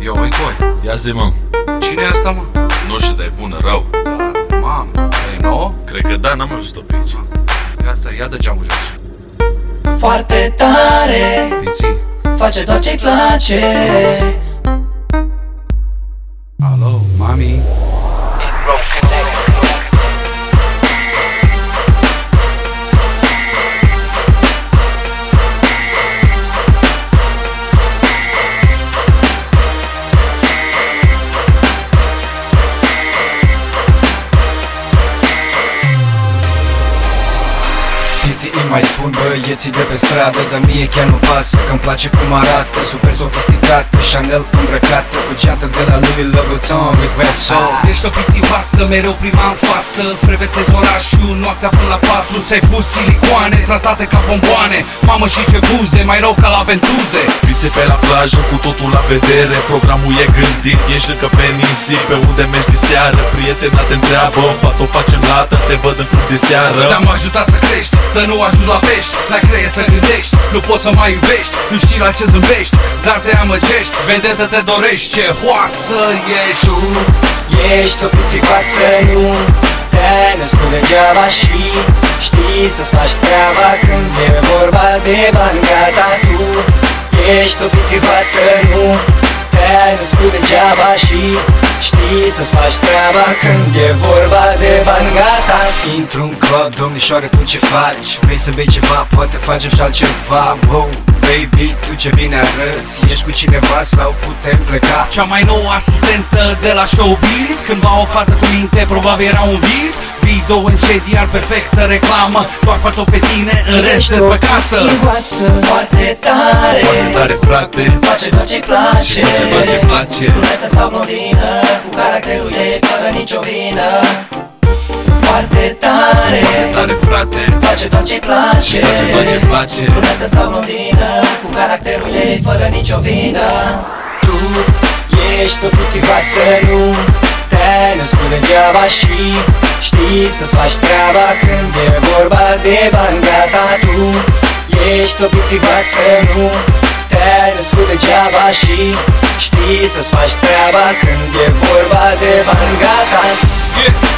Yo, oi, coi, Ia zi, mă, cine e asta, mă? nu știu, dar e bună, rău. Da, mamă, e nouă? Cred că da, n-am mai văzut-o pe aici. E asta, ia de geamul jos. Foarte tare. Piții, Face doar ce-i place Tiții îi mai spun băieții de pe stradă Dar mie chiar nu pasă că-mi place cum arată. Super sofisticată, Chanel îmbrăcată Cu geantă de la lui Louis Vuitton With red soul Ești o pițivață, mereu prima în față. Frevetezi orașul, noaptea până la patru Ți-ai pus silicoane, tratate ca bomboane. Mamă și ce buze, mai rău ca la ventuze. Fițe pe la plajă, cu totul la vedere. Programul e gândit, ești încă pe nisip Pe unde mergi de seară, prietena te întreabă. În pat o facem lată, te văd în club de seară. Te-am ajutat să crești, să nu ajungi la pești N-ai creier să gândești, nu poți să mai iubești Nu știi la ce zâmbești, dar te amăgești. Vedetă te dorești, ce hoață ești Ești o pițicoață, nu? Te-ai născut degeaba și Știi să-ți faci treaba Când e vorba de bani Gata, tu. Ești o pițicoață, nu? Te-ai născut degeaba și Știi să-ți faci treaba Când e vorba de bani Gata. Intru în club, domnișoare, tu ce faci? Vrei să bei ceva, poate facem și altceva. Wow, baby, tu ce bine arăți. Ești cu cineva sau putem pleca? Cea mai nouă asistentă de la showbiz. Cândva o fată cu minte, probabil era un vis. Video incendiar, perfectă reclamă. Doar pe tot pe tine, în rest Ești o despăcață pițicoață Foarte tare. Foarte tare, frate. Face doar ce-i place. Face doar ce-i place. Brunetă sau blondină Cu caracterul ei fără nicio vină. Foarte tare. Tare, frate. Face doar ce-i place. Face doar ce place. Brunetă sau blondină Cu caracterul ei fără nicio vină. Tu ești o puțicoață, nu Te-ai născut degeaba și Știi să-ți faci treaba Când e vorba de bani Gata, tu ești o puțicoață, nu Te-ai născut degeaba și Știi să-ți faci treaba Când e vorba de bani Gata. Yeah,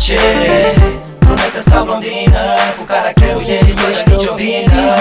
place. Brunetă sau blondină Cu caracterul ei fără nicio vină